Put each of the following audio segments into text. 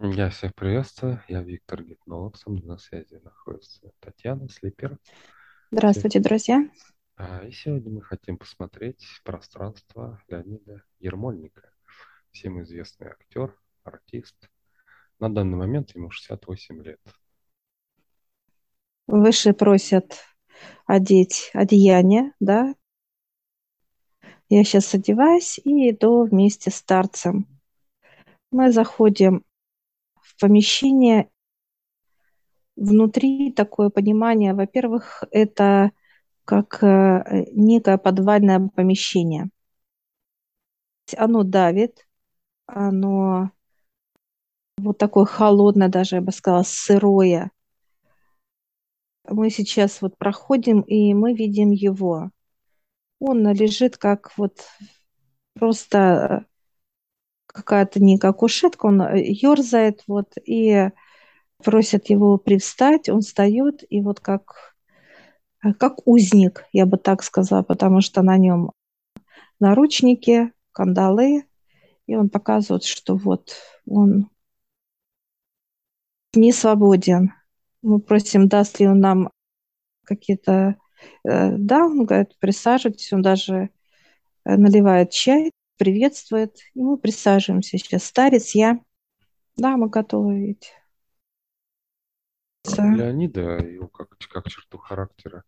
Я всех приветствую, я Виктор Гипнолог, со мной на связи находится Татьяна Слипер. Здравствуйте, друзья. а, И сегодня мы хотим посмотреть пространство Леонида Ермольника, всем известный актер, артист. На данный момент ему 68 лет. Выше просят одеть одеяние, да. Я сейчас одеваюсь и иду вместе с старцем. Мы заходим помещение. Внутри такое понимание, во-первых, это как э, некое подвальное помещение. Оно давит, оно вот такое холодное даже, я бы сказала, сырое. Мы сейчас вот проходим, и мы видим его. Он лежит как вот просто какая-то некая кушетка, он ерзает вот и просят его привстать, он встает и вот как, как узник, я бы так сказала, потому что на нем наручники, кандалы, и он показывает, что вот он не свободен. Мы просим, даст ли он нам какие-то... э, Да, он говорит, присаживайтесь, он даже э, наливает чай, приветствует, и мы присаживаемся сейчас. Старец, я, да, мы готовы ведь. Леонида, его как, как черту характера,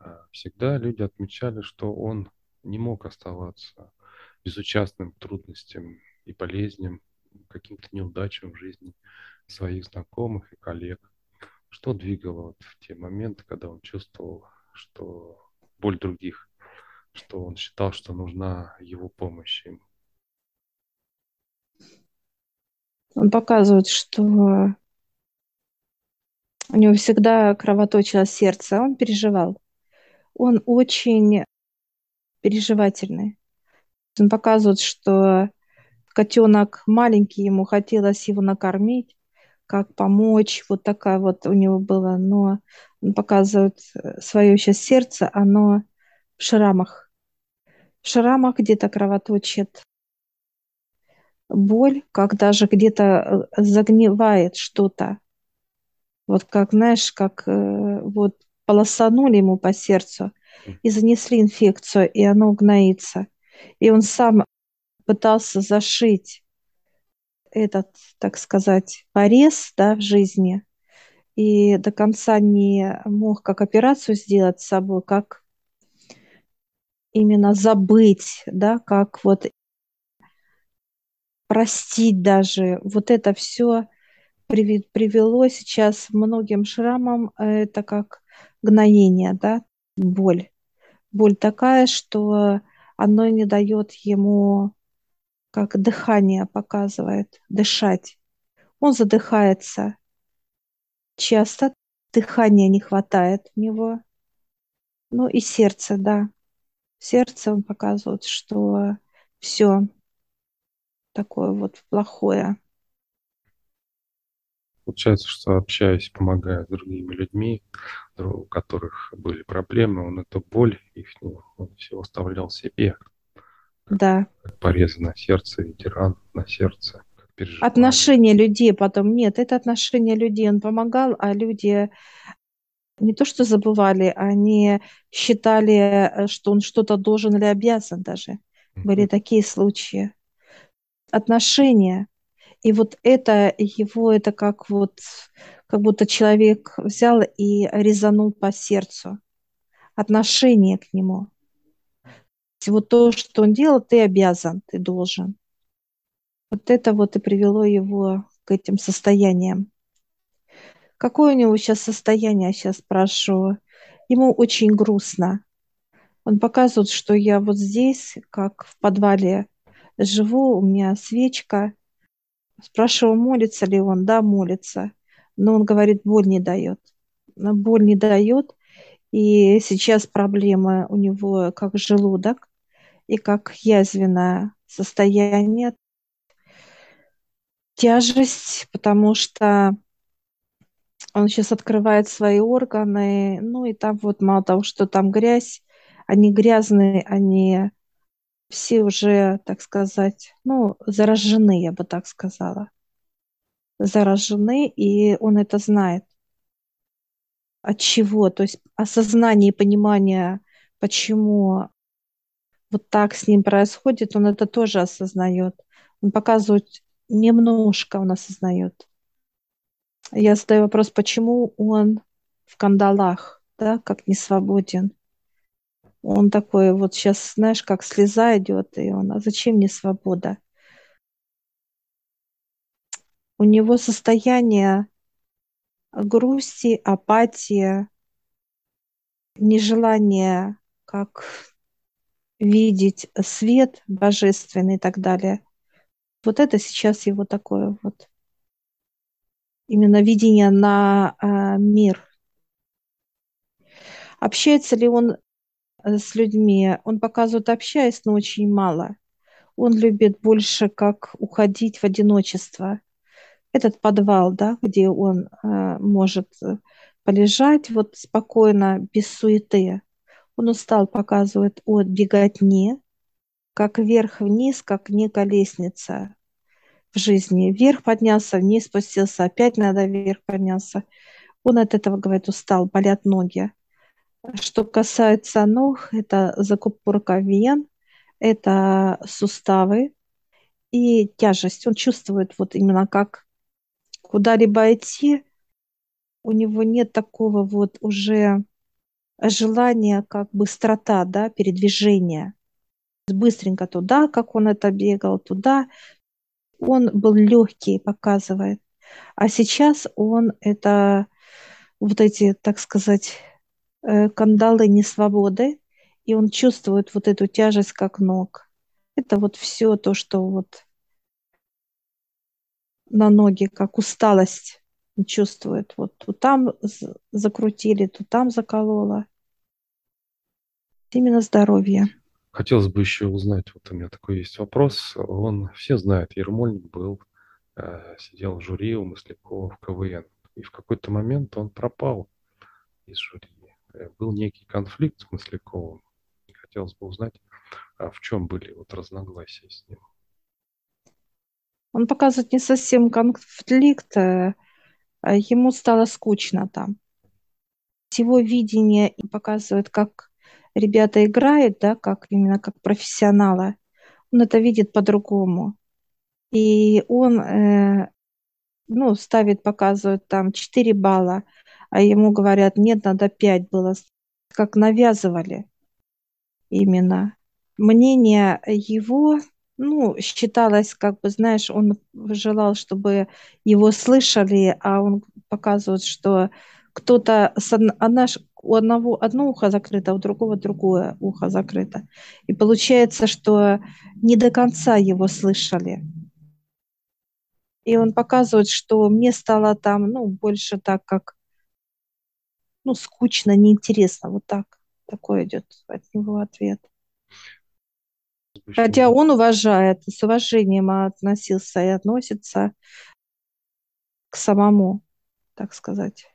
а, всегда люди отмечали, что он не мог оставаться безучастным к трудностям и болезням, каким-то неудачам в жизни своих знакомых и коллег. Что двигало вот в те моменты, когда он чувствовал, что боль других, что он считал, что нужна его помощь им? Он показывает, что у него всегда кровоточило сердце, он переживал. Он очень переживательный. Он показывает, что котенок маленький, ему хотелось его накормить, как помочь, вот такая вот у него была, но он показывает свое сейчас сердце, оно в шрамах. Шрамах где-то кровоточит боль, как даже где-то э, загнивает что-то. Вот как, знаешь, как э, вот полосанули ему по сердцу и занесли инфекцию, и оно гноится. И он сам пытался зашить этот, так сказать, порез да, в жизни, и до конца не мог как операцию сделать с собой, как именно забыть, да, как вот простить даже. Вот это все привело сейчас многим шрамам, это как гноение, да, боль. Боль такая, что оно не дает ему, как дыхание показывает, дышать. Он задыхается. Часто дыхания не хватает у него. Ну и сердце, да. Сердце он показывает, что все такое вот плохое. Получается, что общаясь, помогая другими людьми, у которых были проблемы, он эту боль их, он все оставлял себе. Да. Как порезы на сердце, ветеран на сердце. Отношения людей потом. Нет, это отношения людей. Он помогал, а люди не то что забывали, они считали, что он что-то должен или обязан даже. Были такие случаи. Отношения. И вот это его, это как вот, как будто человек взял и резанул по сердцу. Отношение к нему. Вот то, что он делал, ты обязан, ты должен. Вот это вот и привело его к этим состояниям. Какое у него сейчас состояние, сейчас спрашиваю. Ему очень грустно. Он показывает, что я вот здесь, как в подвале живу, у меня свечка. Спрашиваю, молится ли он. Да, молится. Но он говорит, боль не дает. Боль не дает. И сейчас проблема у него как желудок и как язвенное состояние, тяжесть, потому что он сейчас открывает свои органы, ну и там вот мало того, что там грязь, они грязные, они все уже, так сказать, ну, заражены, я бы так сказала. заражены, и он это знает. От чего? То есть осознание и понимание, почему вот так с ним происходит, он это тоже осознает. Он показывает немножко, он осознает. Я задаю вопрос, почему он в кандалах, да, как не свободен. Он такой, вот сейчас, знаешь, как слеза идет, и он, а зачем мне свобода? У него состояние грусти, апатия, нежелание как видеть свет божественный и так далее. Вот это сейчас его такое вот именно видение на э, мир. Общается ли он э, с людьми? Он показывает, общаясь, но очень мало. Он любит больше как уходить в одиночество. Этот подвал, да, где он э, может э, полежать вот спокойно, без суеты. Он устал, показывает от беготни, как вверх-вниз, как некая лестница в жизни. Вверх поднялся, вниз спустился, опять надо вверх подняться. Он от этого, говорит, устал, болят ноги. Что касается ног, это закупорка вен, это суставы и тяжесть. Он чувствует вот именно как куда-либо идти, у него нет такого вот уже желания, как быстрота, да, передвижения. Быстренько туда, как он это бегал, туда, он был легкий, показывает. А сейчас он это вот эти, так сказать, э, кандалы несвободы, и он чувствует вот эту тяжесть как ног. Это вот все то, что вот на ноги, как усталость чувствует. Вот тут там закрутили, тут там закололо. Именно здоровье. Хотелось бы еще узнать, вот у меня такой есть вопрос. Он, все знают, Ермольник был, э, сидел в жюри у Маслякова в КВН. И в какой-то момент он пропал из жюри. Э, был некий конфликт с Масляковым. Хотелось бы узнать, а в чем были вот разногласия с ним. Он показывает не совсем конфликт, э, а ему стало скучно там. Его видение показывает, как ребята играют, да, как именно как профессионалы, он это видит по-другому. И он, э, ну, ставит, показывает там 4 балла, а ему говорят, нет, надо 5 было, как навязывали именно. Мнение его, ну, считалось, как бы, знаешь, он желал, чтобы его слышали, а он показывает, что кто-то, одна, у одного одно ухо закрыто, а у другого другое ухо закрыто. И получается, что не до конца его слышали. И он показывает, что мне стало там, ну, больше так, как, ну, скучно, неинтересно, вот так. Такой идет от него ответ. Хотя он уважает, с уважением относился и относится к самому, так сказать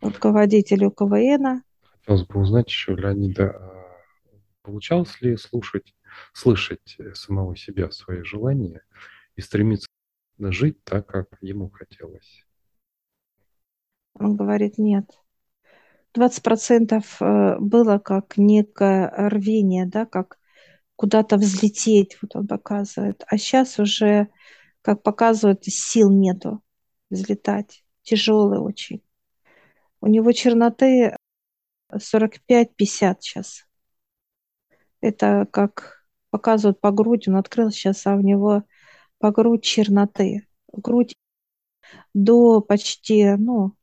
руководителю КВН. Хотелось бы узнать еще, Леонида, а получалось ли слушать, слышать самого себя, свои желания и стремиться жить так, как ему хотелось? Он говорит, нет. 20% э, было как некое рвение, да, как куда-то взлететь, вот он показывает. А сейчас уже, как показывает, сил нету взлетать. Тяжелый очень. У него черноты 45-50 сейчас. Это как показывают по груди. Он открыл сейчас, а у него по грудь черноты. Грудь до почти, ну,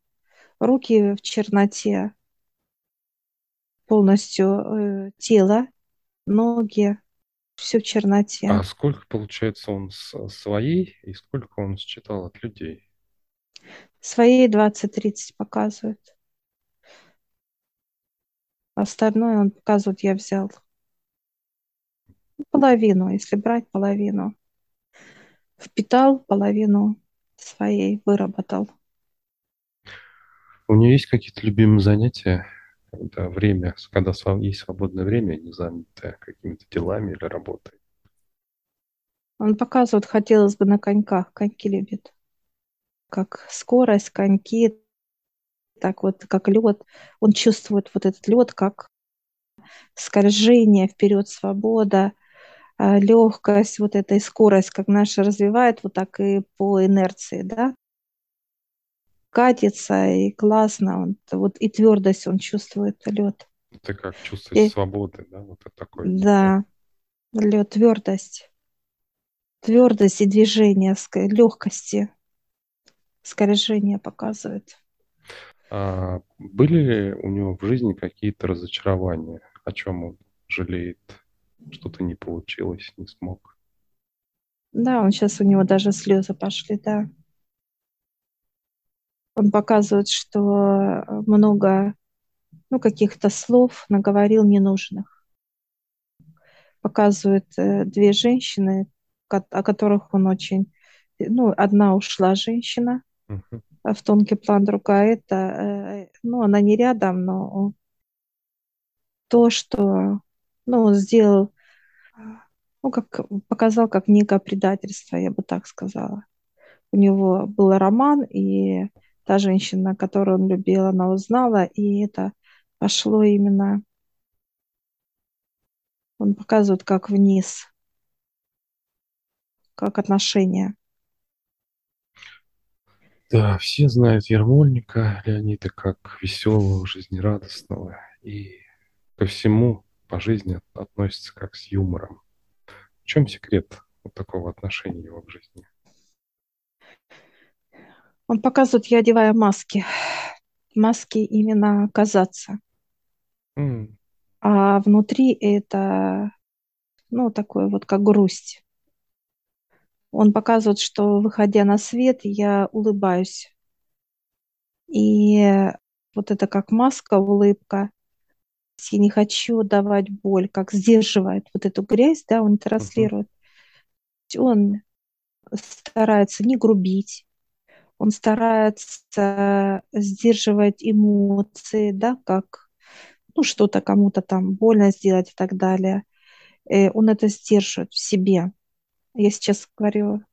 руки в черноте, полностью э, тело, ноги, все в черноте. А сколько, получается, он с своей и сколько он считал от людей? Свои 20-30 показывает. Остальное он показывает, я взял. Половину, если брать половину. Впитал половину своей, выработал. У нее есть какие-то любимые занятия? Когда время, когда есть свободное время, не занятое какими-то делами или работой? Он показывает, хотелось бы на коньках, коньки любит. Как скорость, коньки, так вот, как лед. Он чувствует вот этот лед, как скольжение вперед, свобода, а, легкость, вот эта и скорость, как наша развивает, вот так и по инерции, да, катится, и классно, он, вот и твердость он чувствует, лед. Это как чувствовать и, свободы, да, вот это такое. Да, лед, твердость. Твердость и движение, легкости, скольжение показывает. А были ли у него в жизни какие-то разочарования? О чем он жалеет? Что-то не получилось, не смог? Да, он сейчас у него даже слезы пошли, да. Он показывает, что много ну, каких-то слов наговорил ненужных. Показывает э, две женщины, о которых он очень... Ну, одна ушла женщина. В тонкий план, другая это... Э, ну, она не рядом, но то, что ну, сделал, ну, как показал, как некое предательство, я бы так сказала. У него был роман, и та женщина, которую он любил, она узнала, и это пошло именно... Он показывает, как вниз, как отношения. Да, все знают Ермольника Леонида как веселого, жизнерадостного и ко всему по жизни относится как с юмором. В чем секрет вот такого отношения его к жизни? Он показывает, я одеваю маски. Маски именно казаться. Mm. А внутри это, ну, такое вот как грусть. Он показывает, что выходя на свет, я улыбаюсь. И вот это как маска, улыбка, я не хочу давать боль, как сдерживает вот эту грязь, да, он транслирует. Uh-huh. Он старается не грубить, он старается сдерживать эмоции, да, как ну, что-то кому-то там больно сделать и так далее. И э, он это сдерживает в себе. Я сейчас говорю,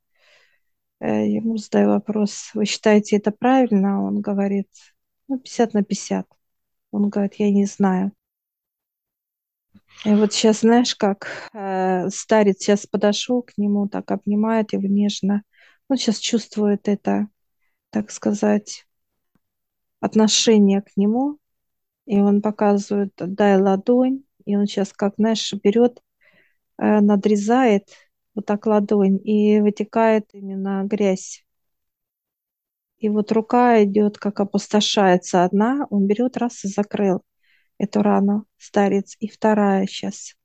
э, ему задаю вопрос, вы считаете это правильно? Он говорит, ну, 50 на 50. Он говорит, я не знаю. И вот сейчас, знаешь, как э, старец сейчас подошел к нему, так обнимает его нежно. Он сейчас чувствует это, так сказать, отношение к нему. И он показывает, дай ладонь. И он сейчас, как, знаешь, берет, э, надрезает вот так ладонь и вытекает именно грязь. И вот рука идет, как опустошается одна, он берет раз и закрыл эту рану, старец, и вторая сейчас.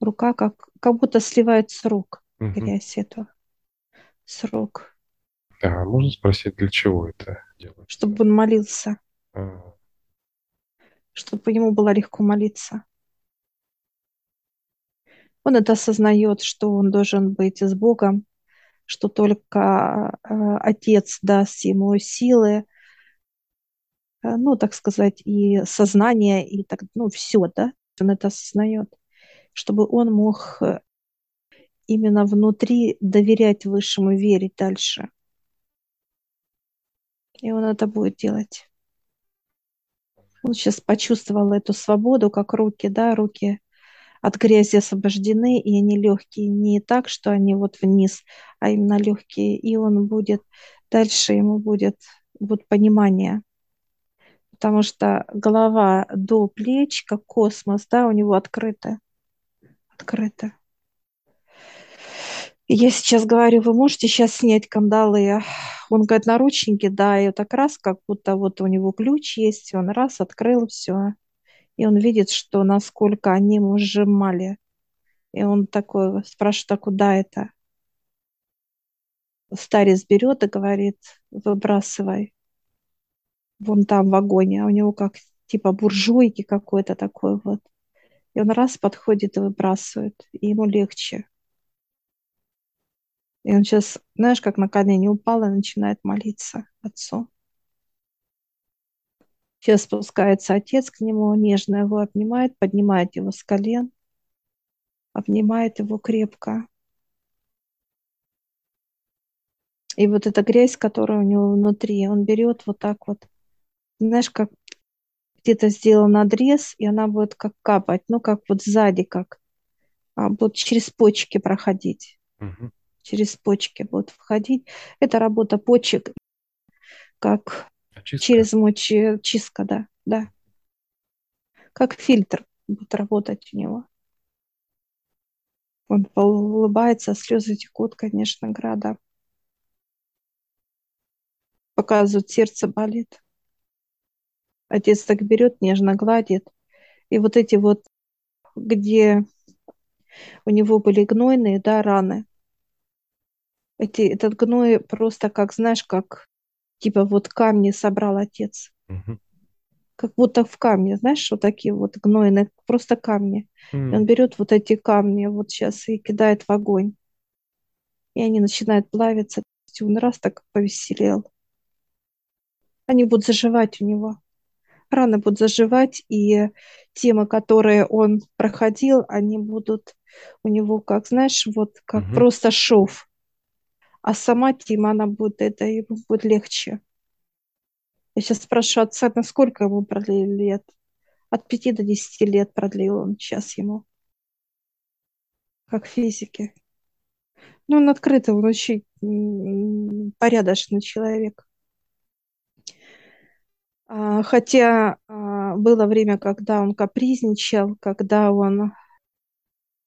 Рука как, как будто сливает с рук угу. грязь эту. С рук. Да, можно спросить, для чего это делается? Чтобы он молился. А. Чтобы ему было легко молиться. Он это осознает, что он должен быть с Богом, что только э, Отец даст ему силы, Э, ну, так сказать, и сознание, и так, ну, все, да, он это осознает, чтобы он мог э, именно внутри доверять Высшему, верить дальше. И он это будет делать. Он сейчас почувствовал эту свободу, как руки, да, руки от грязи освобождены, и они легкие не так, что они вот вниз, а именно легкие. И он будет, дальше ему будет, будет понимание, потому что голова до плеч, как космос, да, у него. Открыта. И я сейчас говорю, вы можете сейчас снять кандалы? Он говорит, наручники, да, и вот так раз, как будто вот у него ключ есть, он раз открыл все. И он видит, что насколько они ему сжимали. И он такой спрашивает, а куда это? Старец берет и говорит, выбрасывай вон там в вагоне, а у него как типа буржуйки какой-то такой вот. И он раз подходит и выбрасывает, и ему легче. И он сейчас, знаешь, как на колени упал и начинает молиться отцу. Сейчас спускается отец к нему, нежно его обнимает, поднимает его с колен, обнимает его крепко. И вот эта грязь, которая у него внутри, он берет вот так вот, знаешь, как где-то сделал надрез, и она будет как капать, ну, как вот сзади, как а, будет через почки проходить. Мгм. Через почки будет входить. Это работа почек, как Очистка. через мочечистка, да, да. Как фильтр будет работать у него. Он улыбается, слезы текут, конечно, града. Показывают, сердце болит. Отец так берет, нежно гладит. И вот эти вот, где у него были гнойные, да, раны, эти, этот гной просто как, знаешь, как типа вот камни собрал отец. Мгм. Как будто в камне, знаешь, вот такие вот гнойные, просто камни. И он берет вот эти камни вот сейчас и кидает в огонь. И они начинают плавиться. И он раз так повеселел. Они будут заживать у него. Раны будут заживать, и темы, которые он проходил, они будут у него, как, знаешь, вот как Мгм. просто шов. А сама тема, она будет, это ему будет легче. Я сейчас спрашиваю отца, насколько ему продлили лет? От пяти до десяти лет продлил он сейчас ему, как в физике. Ну, он открытый, он очень порядочный человек. А, Хотя а, было время, когда он капризничал, когда он,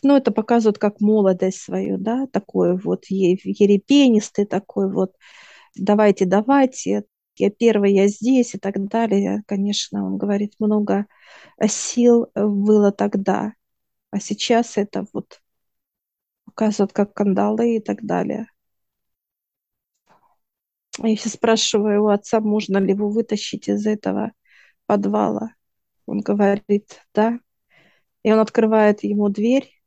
ну, это показывает как молодость свою, да, такой вот ерепенистый, такой вот, давайте, давайте, я первый, я здесь и так далее. Конечно, он говорит, много сил было тогда, а сейчас это вот показывают как кандалы и так далее. Я сейчас спрашиваю у отца, можно ли его вытащить из этого подвала. Он говорит, да. И он открывает ему дверь,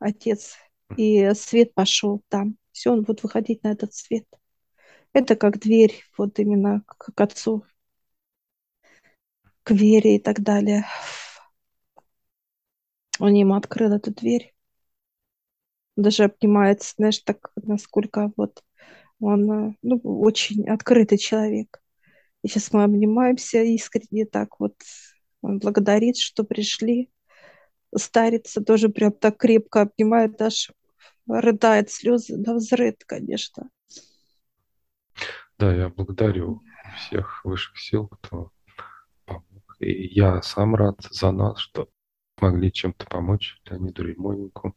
отец, и свет пошел там. Все, он будет выходить на этот свет. Это как дверь, вот именно к к отцу, к вере и так далее. Он ему открыл эту дверь. Даже обнимается, знаешь, так, насколько вот он, э, ну, очень открытый человек. И сейчас мы обнимаемся искренне так вот. Он благодарит, что пришли. Старится тоже прям так крепко обнимает, аж рыдает, слезы, да взрыд, конечно. Да, я благодарю всех высших сил, кто помог. И я сам рад за нас, что могли чем-то помочь Леониду Ремоннику,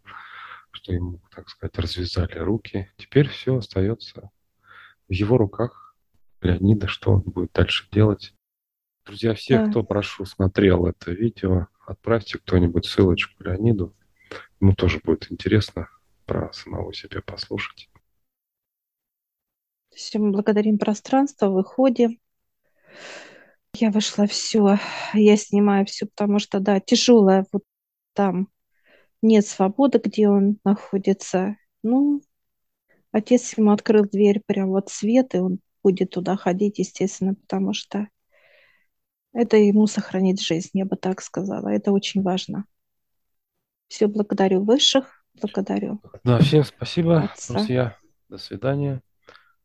что ему, так сказать, развязали руки. Теперь все остается в его руках. Леонида, что он будет дальше делать. Друзья, всех, Да. кто, прошу, смотрел это видео, отправьте кто-нибудь ссылочку Леониду. Ему тоже будет интересно про самого себя послушать. Мы благодарим пространство, выходим. Я вышла, все, я снимаю все, потому что, да, тяжелая вот там нет свободы, где он находится. Ну, отец ему открыл дверь, прям вот свет, и он будет туда ходить, естественно, потому что это ему сохранит жизнь, я бы так сказала. Это очень важно. Все, благодарю высших, благодарю Да, всем спасибо, отца. друзья. До свидания.